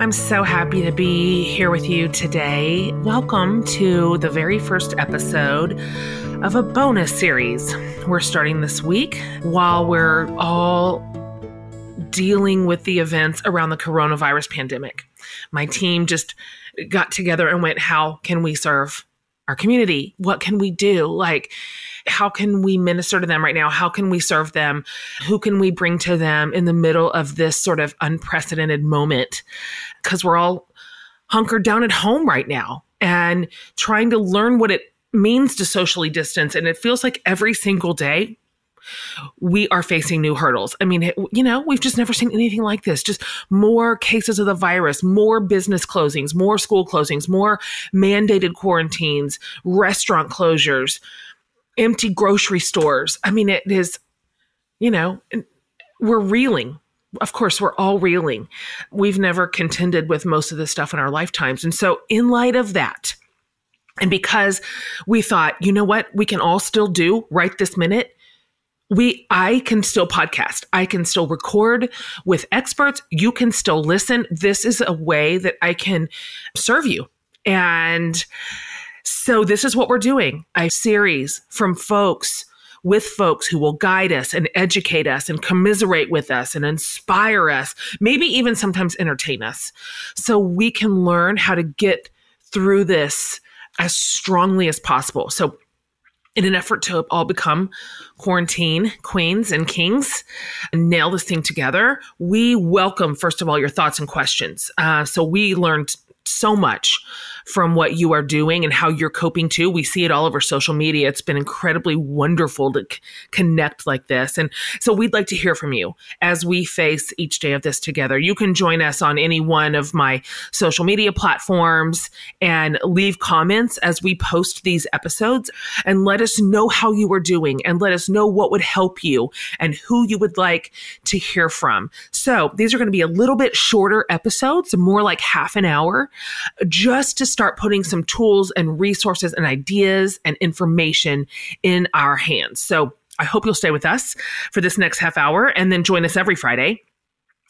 I'm so happy to be here with you today. Welcome to the very first episode of a bonus series we're starting this week while we're all dealing with the events around the coronavirus pandemic. My team just got together and went, How can we serve our community? What can we do? Like, how can we minister to them right now? How can we serve them? Who can we bring to them in the middle of this sort of unprecedented moment? Because we're all hunkered down at home right now and trying to learn what it means to socially distance. And it feels like every single day we are facing new hurdles. I mean, you know, we've just never seen anything like this. Just more cases of the virus, more business closings, more school closings, more mandated quarantines, restaurant closures, empty grocery stores. I mean, it is, you know, we're reeling. Of course, we're all reeling. We've never contended with most of this stuff in our lifetimes. And so, in light of that, and because we thought, you know what, we can all still do right this minute we i can still podcast i can still record with experts you can still listen this is a way that i can serve you and so this is what we're doing a series from folks with folks who will guide us and educate us and commiserate with us and inspire us maybe even sometimes entertain us so we can learn how to get through this as strongly as possible so in an effort to all become quarantine queens and kings and nail this thing together, we welcome, first of all, your thoughts and questions. Uh, so we learned so much from what you are doing and how you're coping too. We see it all over social media. It's been incredibly wonderful to c- connect like this. And so we'd like to hear from you as we face each day of this together. You can join us on any one of my social media platforms and leave comments as we post these episodes and let us know how you are doing and let us know what would help you and who you would like to hear from. So these are going to be a little bit shorter episodes, more like half an hour, just to start putting some tools and resources and ideas and information in our hands. So I hope you'll stay with us for this next half hour and then join us every Friday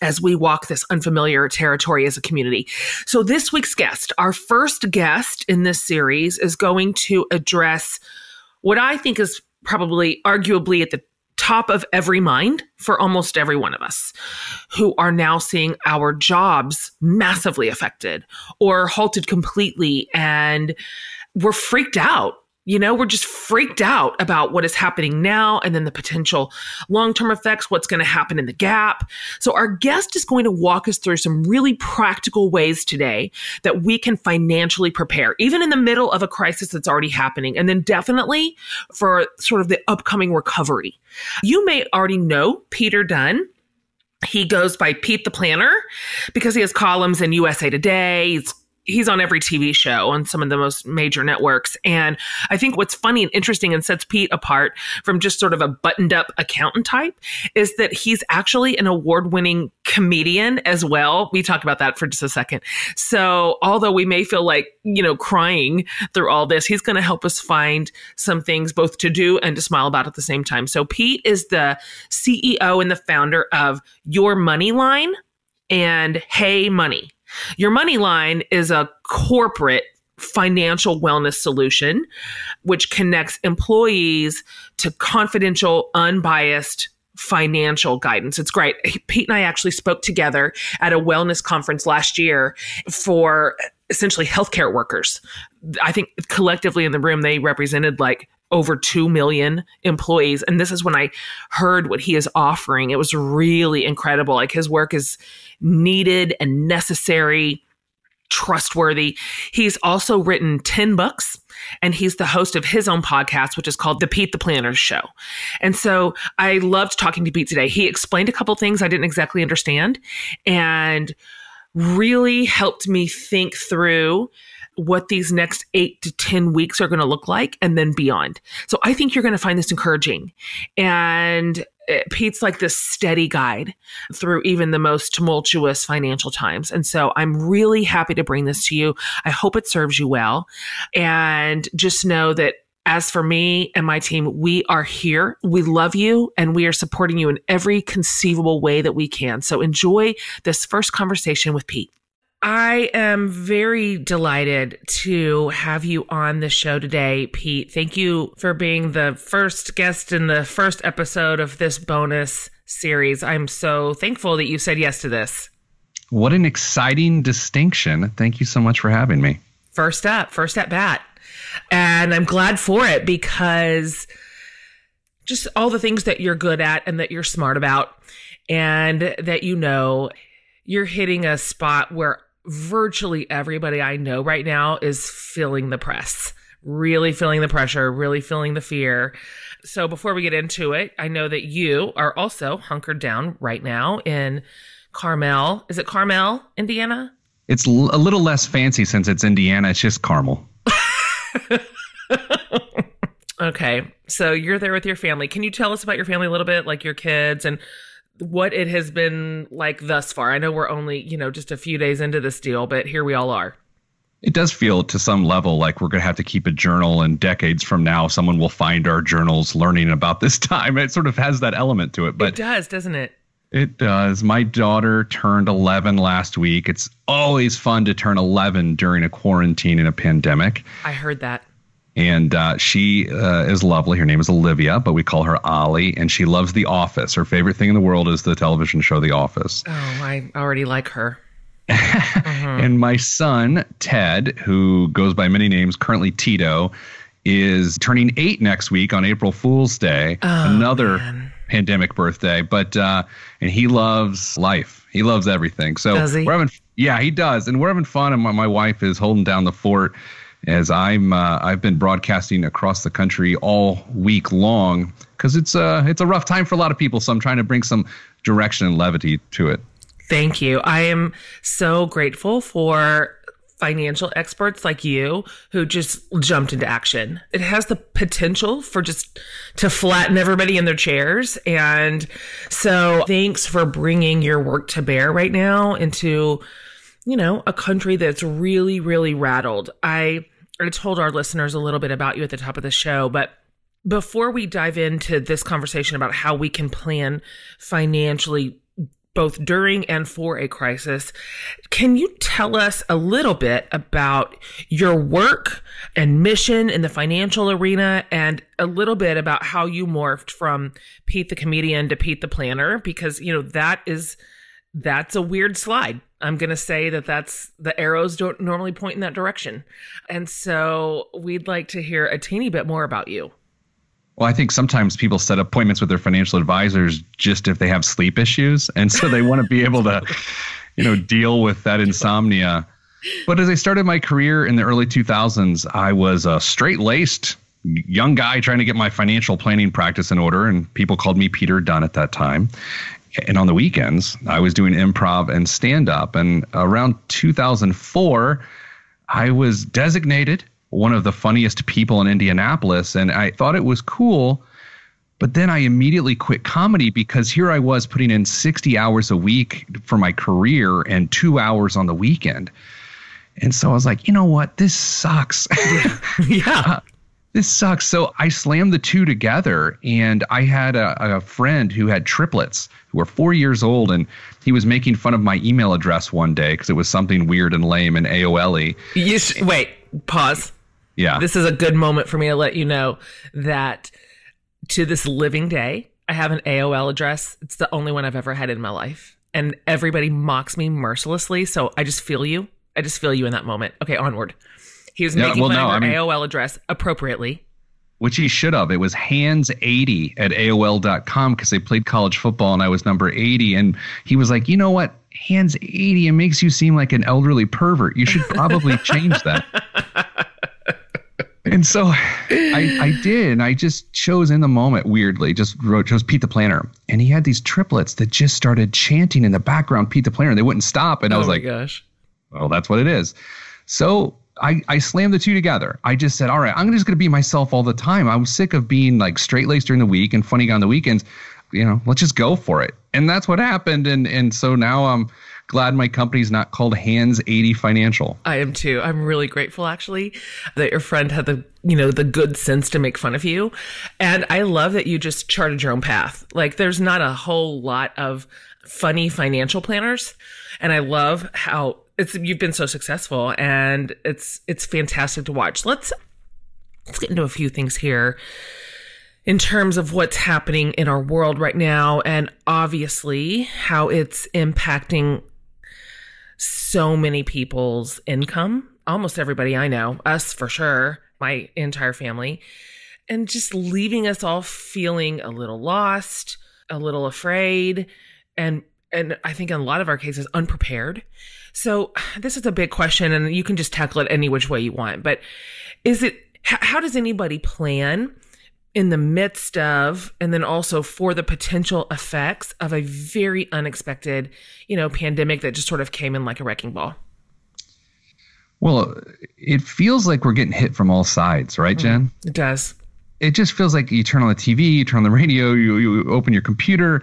as we walk this unfamiliar territory as a community. So, this week's guest, our first guest in this series, is going to address what I think is probably arguably at the top of every mind for almost every one of us who are now seeing our jobs massively affected or halted completely and we're freaked out you know, we're just freaked out about what is happening now and then the potential long term effects, what's going to happen in the gap. So, our guest is going to walk us through some really practical ways today that we can financially prepare, even in the middle of a crisis that's already happening, and then definitely for sort of the upcoming recovery. You may already know Peter Dunn. He goes by Pete the Planner because he has columns in USA Today. He's he's on every TV show on some of the most major networks. And I think what's funny and interesting and sets Pete apart from just sort of a buttoned up accountant type is that he's actually an award winning comedian as well. We talk about that for just a second. So, although we may feel like, you know, crying through all this, he's going to help us find some things both to do and to smile about at the same time. So, Pete is the CEO and the founder of Your Money Line and Hey Money. Your money line is a corporate financial wellness solution which connects employees to confidential, unbiased financial guidance. It's great. Pete and I actually spoke together at a wellness conference last year for essentially healthcare workers. I think collectively in the room, they represented like over 2 million employees. And this is when I heard what he is offering. It was really incredible. Like his work is needed and necessary, trustworthy. He's also written 10 books and he's the host of his own podcast, which is called The Pete the Planner Show. And so I loved talking to Pete today. He explained a couple things I didn't exactly understand and really helped me think through what these next eight to 10 weeks are going to look like and then beyond. So I think you're going to find this encouraging. And eh, Pete's like this steady guide through even the most tumultuous financial times. And so I'm really happy to bring this to you. I hope it serves you well. And just know that as for me and my team, we are here. We love you and we are supporting you in every conceivable way that we can. So enjoy this first conversation with Pete. I am very delighted to have you on the show today, Pete. Thank you for being the first guest in the first episode of this bonus series. I'm so thankful that you said yes to this. What an exciting distinction. Thank you so much for having me. First up, first at bat. And I'm glad for it because just all the things that you're good at and that you're smart about and that you know you're hitting a spot where virtually everybody I know right now is feeling the press, really feeling the pressure, really feeling the fear. So before we get into it, I know that you are also hunkered down right now in Carmel. Is it Carmel, Indiana? It's a little less fancy since it's Indiana. It's just Carmel. okay. So you're there with your family. Can you tell us about your family a little bit, like your kids and what it has been like thus far. I know we're only, you know, just a few days into this deal, but here we all are. It does feel to some level like we're going to have to keep a journal, and decades from now, someone will find our journals learning about this time. It sort of has that element to it. But it does, doesn't it? It does. My daughter turned 11 last week. It's always fun to turn 11 during a quarantine and a pandemic. I heard that and uh, she uh, is lovely. Her name is Olivia, but we call her Ollie, and she loves The Office. Her favorite thing in the world is the television show The Office. Oh, I already like her. mm-hmm. And my son Ted, who goes by many names, currently Tito, is turning eight next week on April Fool's Day. Oh, another man. pandemic birthday, but uh, and he loves life. He loves everything. So we're having, yeah, he does, and we're having fun. And my, my wife is holding down the fort as I'm uh, I've been broadcasting across the country all week long because it's a uh, it's a rough time for a lot of people. So I'm trying to bring some direction and levity to it. Thank you. I am so grateful for financial experts like you who just jumped into action. It has the potential for just to flatten everybody in their chairs. And so thanks for bringing your work to bear right now into you know, a country that's really, really rattled. I I told our listeners a little bit about you at the top of the show, but before we dive into this conversation about how we can plan financially both during and for a crisis. Can you tell us a little bit about your work and mission in the financial arena and a little bit about how you morphed from Pete the comedian to Pete the planner? Because, you know, that is, that's a weird slide. I'm going to say that that's the arrows don't normally point in that direction. And so we'd like to hear a teeny bit more about you. Well, I think sometimes people set appointments with their financial advisors just if they have sleep issues. And so they want to be able to, you know, deal with that insomnia. But as I started my career in the early 2000s, I was a straight laced young guy trying to get my financial planning practice in order. And people called me Peter Dunn at that time and on the weekends, I was doing improv and stand up. And around 2004, I was designated one of the funniest people in Indianapolis, and I thought it was cool. But then I immediately quit comedy because here I was putting in 60 hours a week for my career and two hours on the weekend. And so I was like, you know what? This sucks. Yeah. Uh, this sucks. So I slammed the two together, and I had a, a, friend who had triplets who were four years old, and he was making fun of my email address one day because it was something weird and lame and AOL y. Wait, pause. Yeah. This is a good moment for me to let you know that to this living day, I have an AOL address. It's the only one I've ever had in my life. And everybody mocks me mercilessly. So I just feel you. I just feel you in that moment. Okay, onward. He was making well, fun no, of our I mean, AOL address appropriately. Which he should have. It was hands80 at AOL.com because they played college football and I was number 80. And he was like, you know what? Hands 80, it makes you seem like an elderly pervert. You should probably change that. and so I, I did. And I just chose in the moment, weirdly, just wrote, chose Pete the Planner. And he had these triplets that just started chanting in the background, Pete the Planner. And they wouldn't stop. And I oh was oh like, gosh. Well, that's what it is. So I, I slammed the two together. I just said, all right, I'm just going to be myself all the time. I was sick of being like straight laced during the week and funny on the weekends. You know, let's just go for it. And that's what happened. And and so now I'm glad my company's not called Hands 80 Financial. I am too. I'm really grateful actually that your friend had the, you know, the good sense to make fun of you. And I love that you just charted your own path. Like there's not a whole lot of funny financial planners. And I love how it's you've been so successful and it's it's fantastic to watch. Let's let's get into a few things here in terms of what's happening in our world right now and obviously how it's impacting so many people's income. Almost everybody I know, us for sure, my entire family, and just leaving us all feeling a little lost, a little afraid, and and I think in a lot of our cases unprepared. So this is a big question and you can just tackle it any which way you want. But is it, how does anybody plan in the midst of, and then also for the potential effects of a very unexpected, you know, pandemic that just sort of came in like a wrecking ball? Well, it feels like we're getting hit from all sides, right, mm, Jen? It does. It just feels like you turn on the TV, you turn on the radio, you, you open your computer,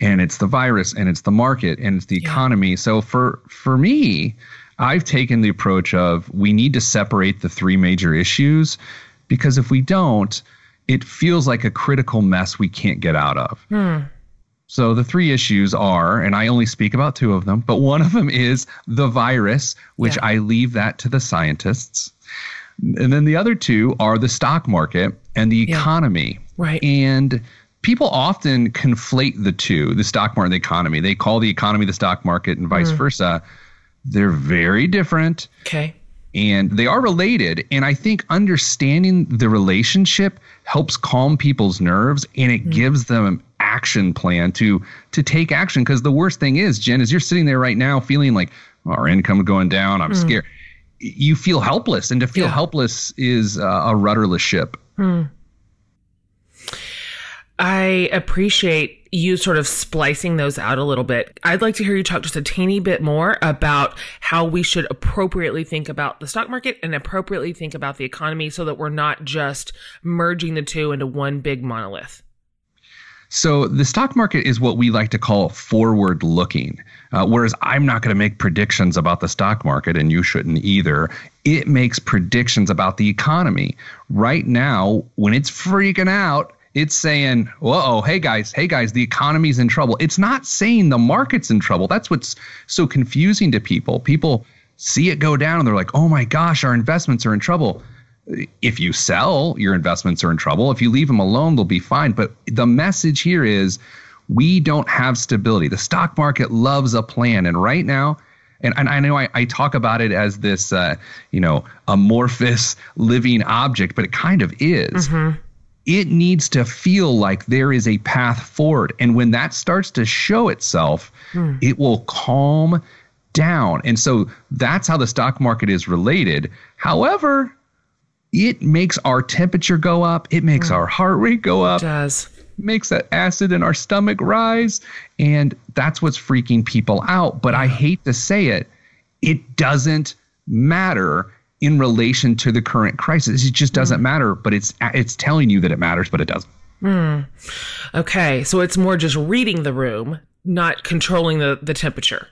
and it's the virus and it's the market and it's the yeah. economy. So for for me, I've taken the approach of we need to separate the three major issues because if we don't, it feels like a critical mess we can't get out of. Hmm. So the three issues are, and I only speak about two of them, but one of them is the virus, which yeah. I leave that to the scientists. And then the other two are the stock market and the economy. Yeah. Right. And people often conflate the two, the stock market and the economy. They call the economy the stock market and vice mm. versa. They're very different. Okay. And they are related. And I think understanding the relationship helps calm people's nerves and it mm. gives them an action plan to to take action. Because the worst thing is, Jen, is you're sitting there right now feeling like oh, our income is going down. I'm mm. scared. You feel helpless, and to feel yeah. helpless is uh, a rudderless ship. Mm. I appreciate you sort of splicing those out a little bit. I'd like to hear you talk just a teeny bit more about how we should appropriately think about the stock market and appropriately think about the economy so that we're not just merging the two into one big monolith. So the stock market is what we like to call forward looking. Uh, whereas I'm not going to make predictions about the stock market, and you shouldn't either. It makes predictions about the economy. Right now, when it's freaking out, it's saying, whoa, hey guys, hey guys, the economy's in trouble. It's not saying the market's in trouble. That's what's so confusing to people. People see it go down and they're like, oh my gosh, our investments are in trouble. If you sell, your investments are in trouble. If you leave them alone, they'll be fine. But the message here is we don't have stability. The stock market loves a plan. And right now, and, and I know I, I talk about it as this, uh, you know, amorphous living object, but it kind of is. Mm-hmm it needs to feel like there is a path forward. And when that starts to show itself, hmm. it will calm down. And so that's how the stock market is related. However, it makes our temperature go up, it makes hmm. our heart rate go up. It does. Makes that acid in our stomach rise. And that's what's freaking people out. But I hate to say it, it doesn't matter in relation to the current crisis. It just doesn't mm. matter, but it's it's telling you that it matters, but it doesn't. Mm. Okay, so it's more just reading the room, not controlling the the temperature.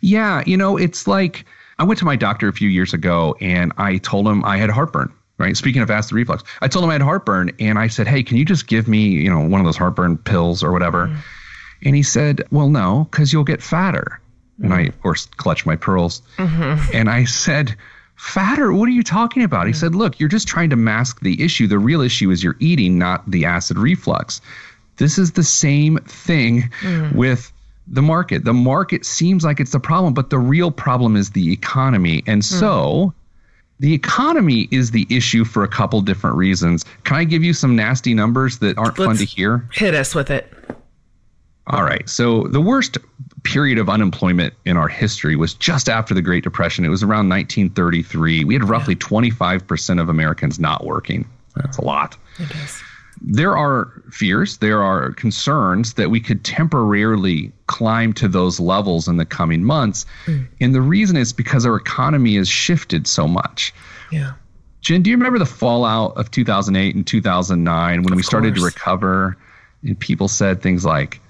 Yeah, you know, it's like I went to my doctor a few years ago and I told him I had heartburn. Right. Speaking of acid reflux, I told him I had heartburn and I said, Hey, can you just give me, you know, one of those heartburn pills or whatever? Mm. And he said, Well, no, because you'll get fatter. Mm. And I, of course, clutched my pearls. Mm-hmm. And I said, Fatter? What are you talking about? Mm. He said, Look, you're just trying to mask the issue. The real issue is you're eating, not the acid reflux. This is the same thing mm. with the market. The market seems like it's the problem, but the real problem is the economy. And hmm. so the economy is the issue for a couple different reasons. Can I give you some nasty numbers that aren't Let's fun to hear? Hit us with it. All right. So the worst period of unemployment in our history was just after the Great Depression. It was around 1933. We had roughly yeah. 25% of Americans not working. That's a lot. It is there are fears, there are concerns that we could temporarily climb to those levels in the coming months. Mm. And the reason is because our economy has shifted so much. Yeah. Jen, do you remember the fallout of 2008 and 2009 when of we started course. to recover and people said things like,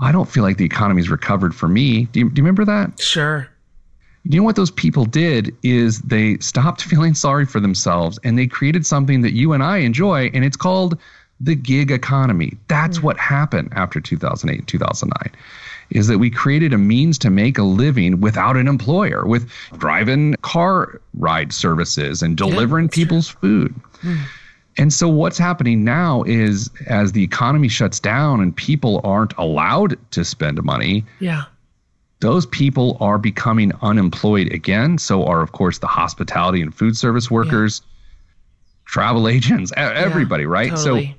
I don't feel like the economy's recovered for me. Do you, do you remember that? Sure. You know what those people did is they stopped feeling sorry for themselves and they created something that you and I enjoy, and it's called the gig economy. That's mm what happened after 2008 and 2009 is that we created a means to make a living without an employer with driving car ride services and delivering yeah, people's true. food. Mm. And so what's happening now is as the economy shuts down and people aren't allowed to spend money. Yeah. Those people are becoming unemployed again. So are of course the hospitality and food service workers, yeah. travel agents, everybody, yeah, right? Totally. So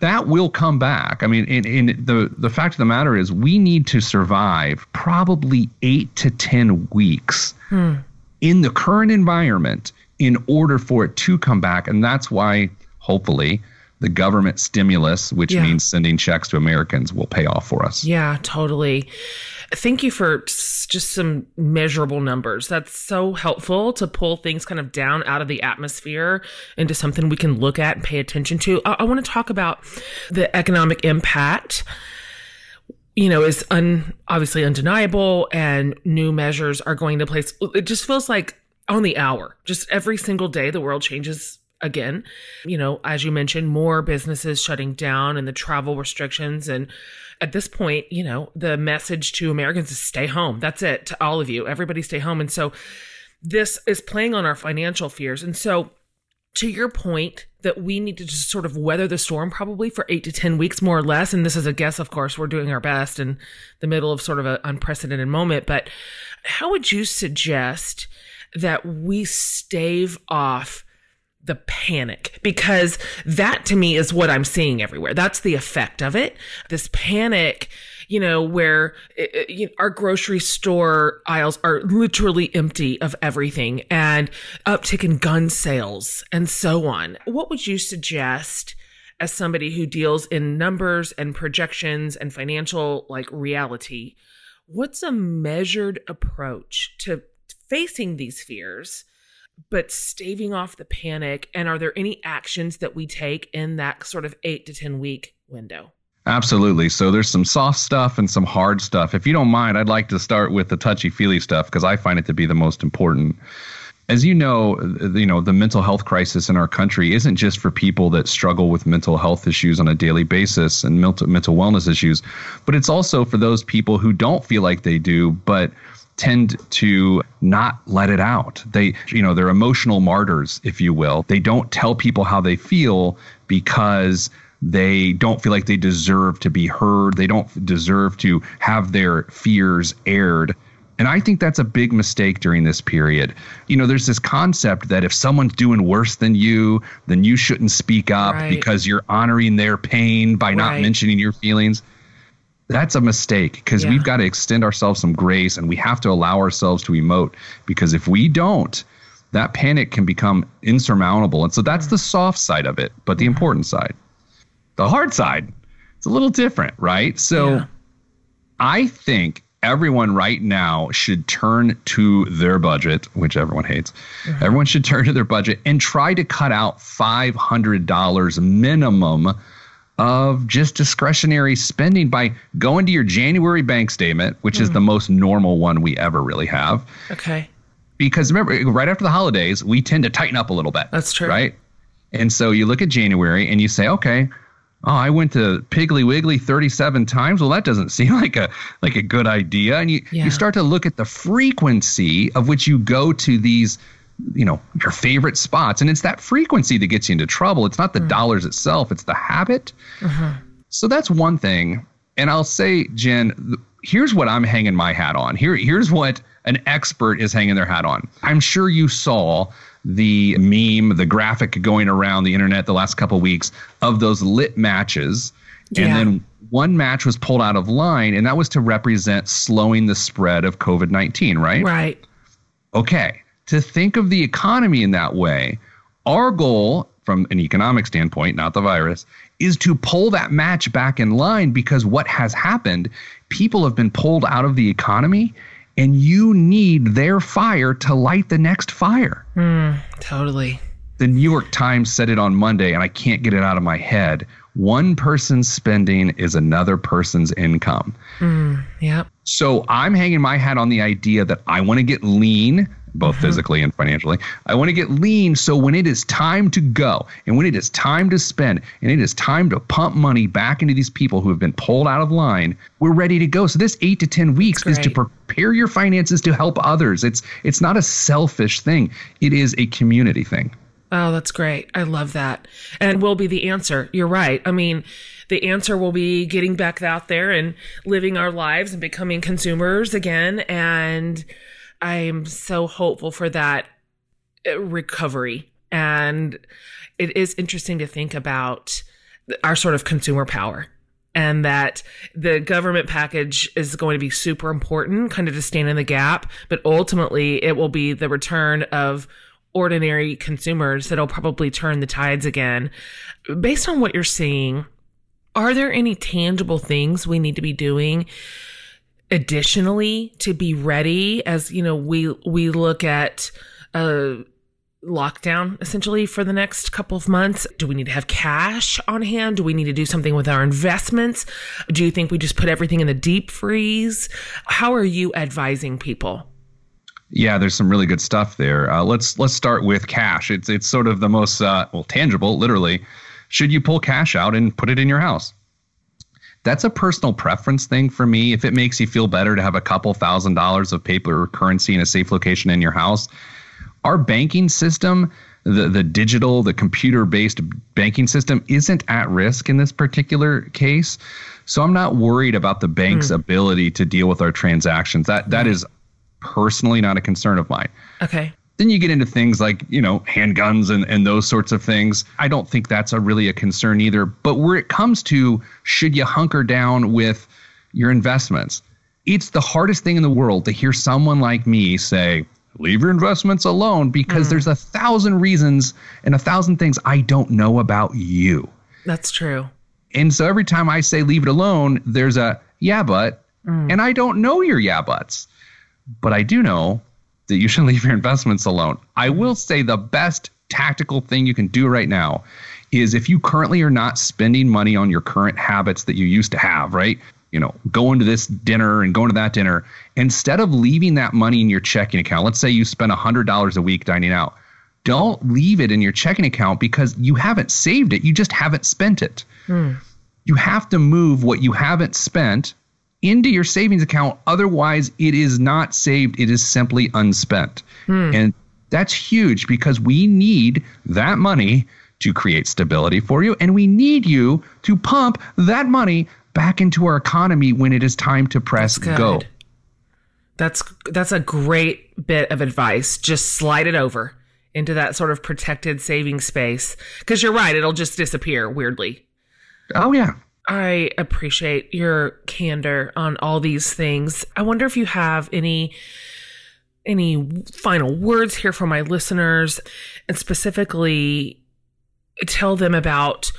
that will come back. I mean, in, in the the fact of the matter is, we need to survive probably eight to ten weeks hmm. in the current environment in order for it to come back, and that's why, hopefully, the government stimulus, which yeah. means sending checks to Americans, will pay off for us. Yeah, totally. Thank you for just some measurable numbers. That's so helpful to pull things kind of down out of the atmosphere into something we can look at and pay attention to. I, I want to talk about the economic impact you know, is un, obviously undeniable and new measures are going to place. It just feels like on the hour, just every single day, the world changes again. You know, as you mentioned, more businesses shutting down and the travel restrictions and at this point, you know, the message to Americans is stay home. That's it to all of you. Everybody stay home. And so this is playing on our financial fears. And so to your point that we need to just sort of weather the storm probably for eight to 10 weeks, more or less. And this is a guess, of course, we're doing our best in the middle of sort of an unprecedented moment. But how would you suggest that we stave off the panic because that to me is what I'm seeing everywhere. That's the effect of it. This panic, you know, where it, it, eh, you know, our grocery store aisles are literally empty of everything and uptick in gun sales and so on. What would you suggest? As somebody who deals in numbers and projections and financial like reality, what's a measured approach to facing these fears but staving off the panic? And are there any actions that we take in that sort of eight to 10 week window? Absolutely. So there's some soft stuff and some hard stuff. If you don't mind, I'd like to start with the touchy feely stuff because I find it to be the most important. As you know, you know, the mental health crisis in our country isn't just for people that struggle with mental health issues on a daily basis and mental mental wellness issues, but it's also for those people who don't feel like they do, but tend to not let it out. They, you know, they're emotional martyrs, if you will. They don't tell people how they feel because they don't feel like they deserve to be heard. They don't deserve to have their fears aired. And I think that's a big mistake during this period. You know, there's this concept that if someone's doing worse than you, then you shouldn't speak up right. because you're honoring their pain by right. not mentioning your feelings that's a mistake because yeah. we've got to extend ourselves some grace and we have to allow ourselves to emote because if we don't that panic can become insurmountable and so that's the soft side of it but the important side the hard side it's a little different right so yeah. i think everyone right now should turn to their budget, which everyone hates. Mm-hmm. Everyone should turn to their budget and try to cut out $500 minimum of just discretionary spending by going to your January bank statement, which mm. is the most normal one we ever really have. Okay. Because remember, right after the holidays, we tend to tighten up a little bit. That's true. Right. And so you look at January and you say, okay, oh, I went to Piggly Wiggly 37 times. Well, that doesn't seem like a like a good idea. And you, yeah. you start to look at the frequency of which you go to these, you know, your favorite spots. And it's that frequency that gets you into trouble. It's not the mm. dollars itself, it's the habit. Mm-hmm. So that's one thing. And I'll say, Jen, here's what I'm hanging my hat on. Here, here's what an expert is hanging their hat on. I'm sure you saw the meme, the graphic going around the internet the last couple of weeks of those lit matches. Yeah. And then one match was pulled out of line, and that was to represent slowing the spread of COVID 19, right? Right. Okay. To think of the economy in that way, our goal from an economic standpoint, not the virus, is to pull that match back in line because what has happened, people have been pulled out of the economy and you need their fire to light the next fire. Mm, totally. The New York Times said it on Monday, and I can't get it out of my head. One person's spending is another person's income. Mm, yeah. So I'm hanging my hat on the idea that I want to get lean both mm-hmm. physically and financially. I want to get lean so when it is time to go and when it is time to spend and it is time to pump money back into these people who have been pulled out of line, we're ready to go. So this 8 to 10 weeks is to prepare your finances to help others. It's it's not a selfish thing. It is a community thing. Oh, that's great. I love that. And will be the answer. You're right. I mean, the answer will be getting back out there and living our lives and becoming consumers again and I'm so hopeful for that uh, recovery. And it is interesting to think about our sort of consumer power and that the government package is going to be super important, kind of to stand in the gap. But ultimately, it will be the return of ordinary consumers that'll probably turn the tides again. Based on what you're seeing, are there any tangible things we need to be doing additionally to be ready as you know we we look at a lockdown essentially for the next couple of months do we need to have cash on hand do we need to do something with our investments do you think we just put everything in the deep freeze how are you advising people yeah, there's some really good stuff there. Uh, let's let's start with cash. It's it's sort of the most uh, well tangible, literally. Should you pull cash out and put it in your house? That's a personal preference thing for me. If it makes you feel better to have a couple thousand dollars of paper currency in a safe location in your house, our banking system, the, the digital, the computer based banking system isn't at risk in this particular case. So I'm not worried about the bank's mm. ability to deal with our transactions. That that is personally not a concern of mine. Okay. Then you get into things like, you know, handguns and, and those sorts of things. I don't think that's a really a concern either. But where it comes to should you hunker down with your investments, it's the hardest thing in the world to hear someone like me say, leave your investments alone because mm. there's a thousand reasons and a thousand things I don't know about you. That's true. And so every time I say leave it alone, there's a yeah, but, mm. and I don't know your yeah, buts. But I do know that you should leave your investments alone. I will say the best tactical thing you can do right now is if you currently are not spending money on your current habits that you used to have, right? You know, going to this dinner and going to that dinner, instead of leaving that money in your checking account, let's say you spend $100 a week dining out, don't leave it in your checking account because you haven't saved it. You just haven't spent it. Mm. You have to move what you haven't spent into your savings account. Otherwise, it is not saved. It is simply unspent. Hmm. And that's huge because we need that money to create stability for you. And we need you to pump that money back into our economy when it is time to press that's go. That's that's a great bit of advice. Just slide it over into that sort of protected saving space because you're right, it'll just disappear weirdly. Oh yeah. I appreciate your candor on all these things. I wonder if you have any any final words here for my listeners and specifically tell them about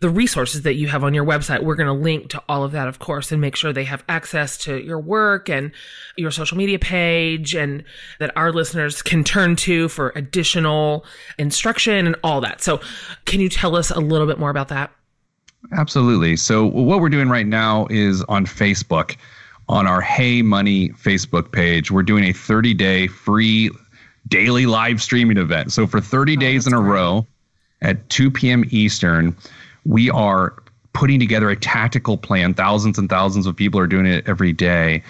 the resources that you have on your website. We're going to link to all of that, of course, and make sure they have access to your work and your social media page and that our listeners can turn to for additional instruction and all that. So, can you tell us a little bit more about that? Absolutely. So, what we're doing right now is on Facebook, on our Hey Money Facebook page, we're doing a 30 day free daily live streaming event. So, for 30 oh, days in a great. row at 2 p.m. Eastern, we are putting together a tactical plan. Thousands and thousands of people are doing it every day.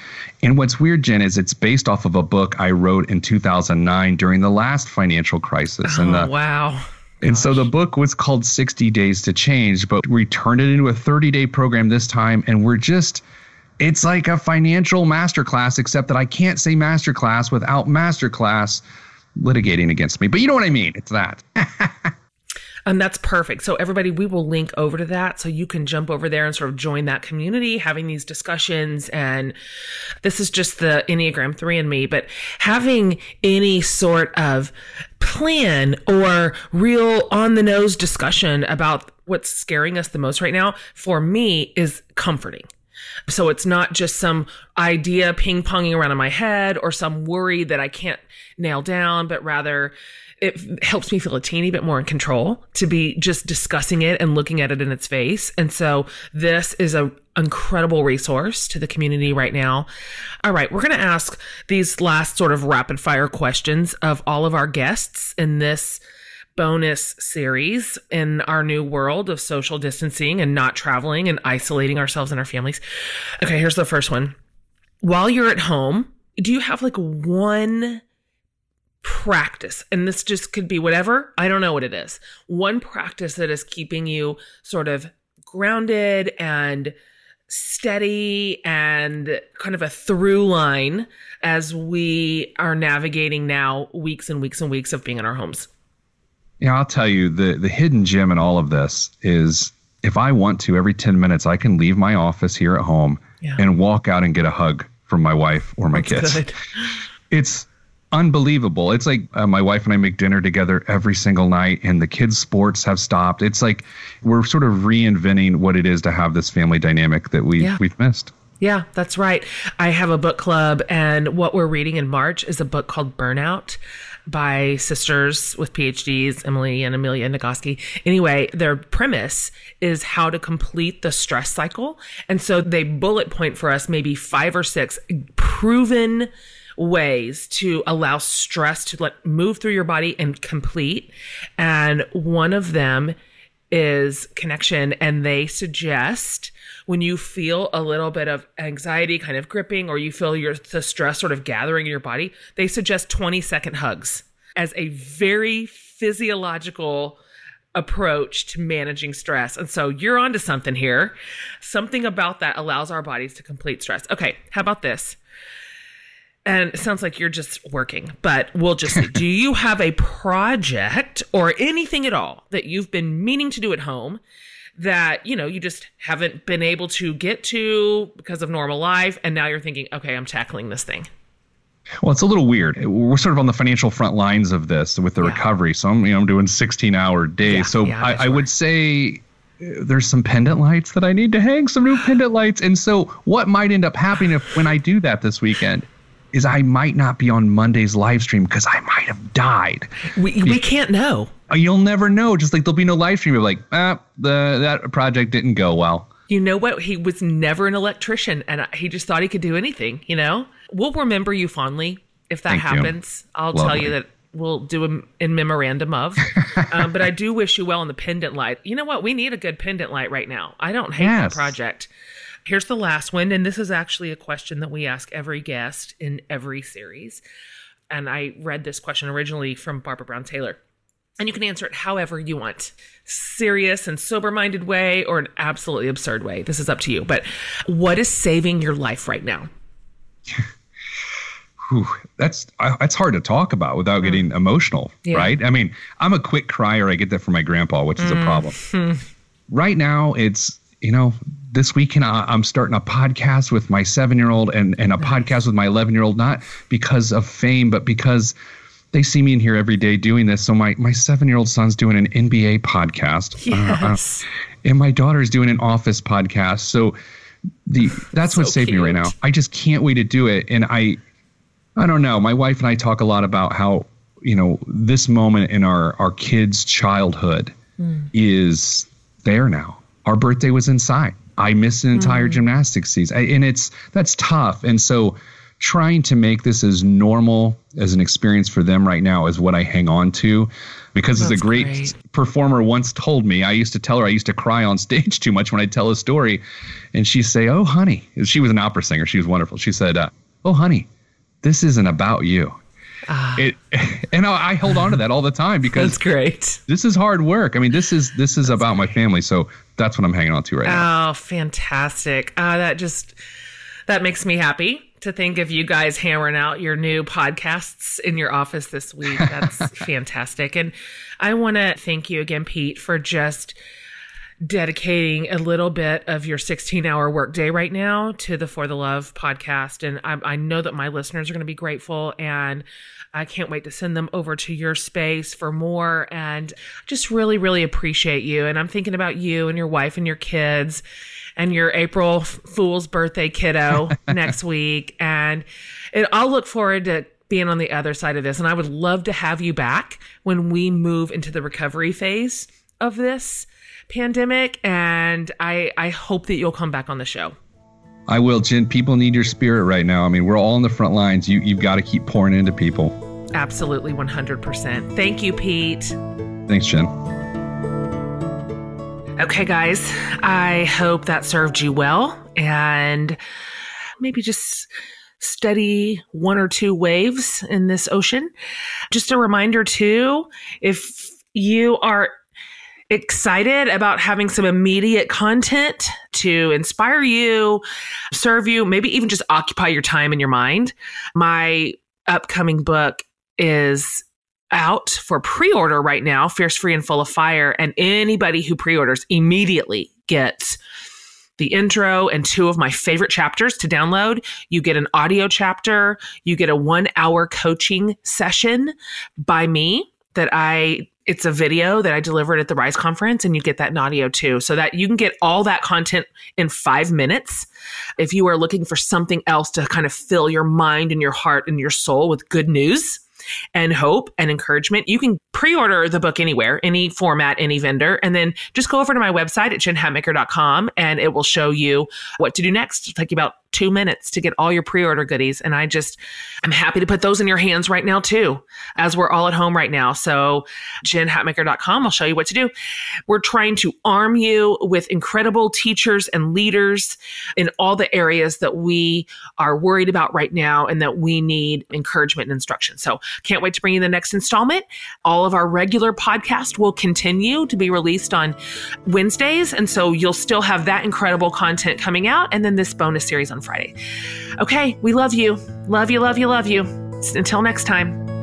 And what's weird, Jen, is it's based off of a book I wrote in 2009 during the last financial crisis. Oh, and the, wow. And so the book was called 60 Days to Change, but we turned it into a 30 day program this time. And we're just, it's like a financial masterclass, except that I can't say masterclass without masterclass litigating against me. But you know what I mean? It's that. And that's perfect. So, everybody, we will link over to that so you can jump over there and sort of join that community, having these discussions. And this is just the Enneagram 3 and me, but having any sort of plan or real on the nose discussion about what's scaring us the most right now for me is comforting. So it's not just some idea ping ponging around in my head or some worry that I can't nail down, but rather it helps me feel a teeny bit more in control to be just discussing it and looking at it in its face. And so this is a incredible resource to the community right now. All right, we're going to ask these last sort of rapid fire questions of all of our guests in this bonus series in our new world of social distancing and not traveling and isolating ourselves and our families. Okay, here's the first one. While you're at home, do you have like one practice, and this just could be whatever, I don't know what it is. One practice that is keeping you sort of grounded and steady and kind of a through line as we are navigating now weeks and weeks and weeks of being in our homes. Yeah, I'll tell you the the hidden gem in all of this is if I want to every 10 minutes I can leave my office here at home yeah. and walk out and get a hug from my wife or my That's kids. Good. It's unbelievable. It's like uh, my wife and I make dinner together every single night, and the kids' sports have stopped. It's like we're sort of reinventing what it is to have this family dynamic that we yeah. we've missed. Yeah, that's right. I have a book club, and what we're reading in March is a book called Burnout by sisters with PhDs, Emily and Amelia Nagoski. Anyway, their premise is how to complete the stress cycle. And so they bullet point for us maybe five or six proven ways to allow stress to like move through your body and complete. And one of them is connection. And they suggest when you feel a little bit of anxiety kind of gripping or you feel your the stress sort of gathering in your body, they suggest 20 second hugs as a very physiological approach to managing stress. And so you're onto something here. Something about that allows our bodies to complete stress. Okay, how about this? And it sounds like you're just working, but we'll just see. do you have a project or anything at all that you've been meaning to do at home that, you know, you just haven't been able to get to because of normal life and now you're thinking, "Okay, I'm tackling this thing." Well, it's a little weird. We're sort of on the financial front lines of this with the yeah. recovery. So I'm, you know, I'm doing 16 hour days. Yeah, so yeah, I, I would say uh, there's some pendant lights that I need to hang, some new pendant lights. And so what might end up happening if when I do that this weekend is I might not be on Monday's live stream because I might have died. We, we can't know. Uh, you'll never know. Just like there'll be no live stream. You're like, ah, the that project didn't go well. You know what? He was never an electrician, and he just thought he could do anything. You know, we'll remember you fondly if that Thank happens. You. I'll tell you that we'll do a in memorandum of. um, but I do wish you well on the pendant light. You know what? We need a good pendant light right now. I don't hate yes. the project. Here's the last one. And this is actually a question that we ask every guest in every series. And I read this question originally from Barbara Brown Taylor. And you can answer it however you want serious and sober minded way or an absolutely absurd way. This is up to you. But what is saving your life right now? Whew, that's that's hard to talk about without mm. getting emotional, yeah. right? I mean, I'm a quick crier. I get that from my grandpa, which is mm. a problem. Mm. Right now, it's you know this weekend I'm starting a podcast with my seven year old and, and a podcast with my 11 year old, not because of fame, but because they see me in here every day doing this. So my my seven year old son's doing an NBA podcast. Yes. Uh, and my daughter's doing an office podcast. So the that's so what saved cute. me right now. I just can't wait to do it. And I I don't know. My wife and I talk a lot about how, you know, this moment in our our kids' childhood mm. is there now. Our birthday was inside. I missed an entire mm. gymnastics season. And it's that's tough. And so trying to make this as normal as an experience for them right now is what I hang on to. Because That's as a great, great, performer once told me, I used to tell her I used to cry on stage too much when I tell a story. And she'd say, Oh, honey, she was an opera singer. She was wonderful. She said, uh, Oh, honey, this isn't about you. Ah. It, and I, I, hold on to that all the time because that's great. This is hard work. I mean, this is this is that's about great. my family, so that's what I'm hanging on to right oh, now. Oh, fantastic! Uh, that just that makes me happy to think of you guys hammering out your new podcasts in your office this week. That's fantastic. And I want to thank you again, Pete, for just dedicating a little bit of your 16 hour workday right now to the For the Love podcast. And I, I know that my listeners are going to be grateful. And I can't wait to send them over to your space for more. And just really, really appreciate you. And I'm thinking about you and your wife and your kids and your April Fool's birthday kiddo next week. And it, I'll look forward to being on the other side of this. And I would love to have you back when we move into the recovery phase of this pandemic. And I, I hope that you'll come back on the show. I will, Jen. People need your spirit right now. I mean, we're all on the front lines. You, you've got to keep pouring into people. Absolutely, 100%. Thank you, Pete. Thanks, Jen. Okay, guys, I hope that served you well and maybe just study one or two waves in this ocean. Just a reminder, too, if you are excited about having some immediate content to inspire you, serve you, maybe even just occupy your time and your mind, my upcoming book is out for pre-order right now, Fierce Free and Full of Fire, and anybody who pre-orders immediately gets the intro and two of my favorite chapters to download. You get an audio chapter, you get a 1-hour coaching session by me that I it's a video that I delivered at the Rise conference and you get that in audio too. So that you can get all that content in 5 minutes. If you are looking for something else to kind of fill your mind and your heart and your soul with good news, and hope and encouragement. You can pre-order the book anywhere, any format, any vendor, and then just go over to my website at jenhatmaker.com and it will show you what to do next. You about two minutes to get all your pre-order goodies. And I just, I'm happy to put those in your hands right now too, as we're all at home right now. So jenhatmaker.com, I'll show you what to do. We're trying to arm you with incredible teachers and leaders in all the areas that we are worried about right now and that we need encouragement and instruction. So can't wait to bring you the next installment. All of our regular podcast will continue to be released on Wednesdays. And so you'll still have that incredible content coming out and then this bonus series on Friday. Okay, we love you. Love you, love you, love you. Until next time.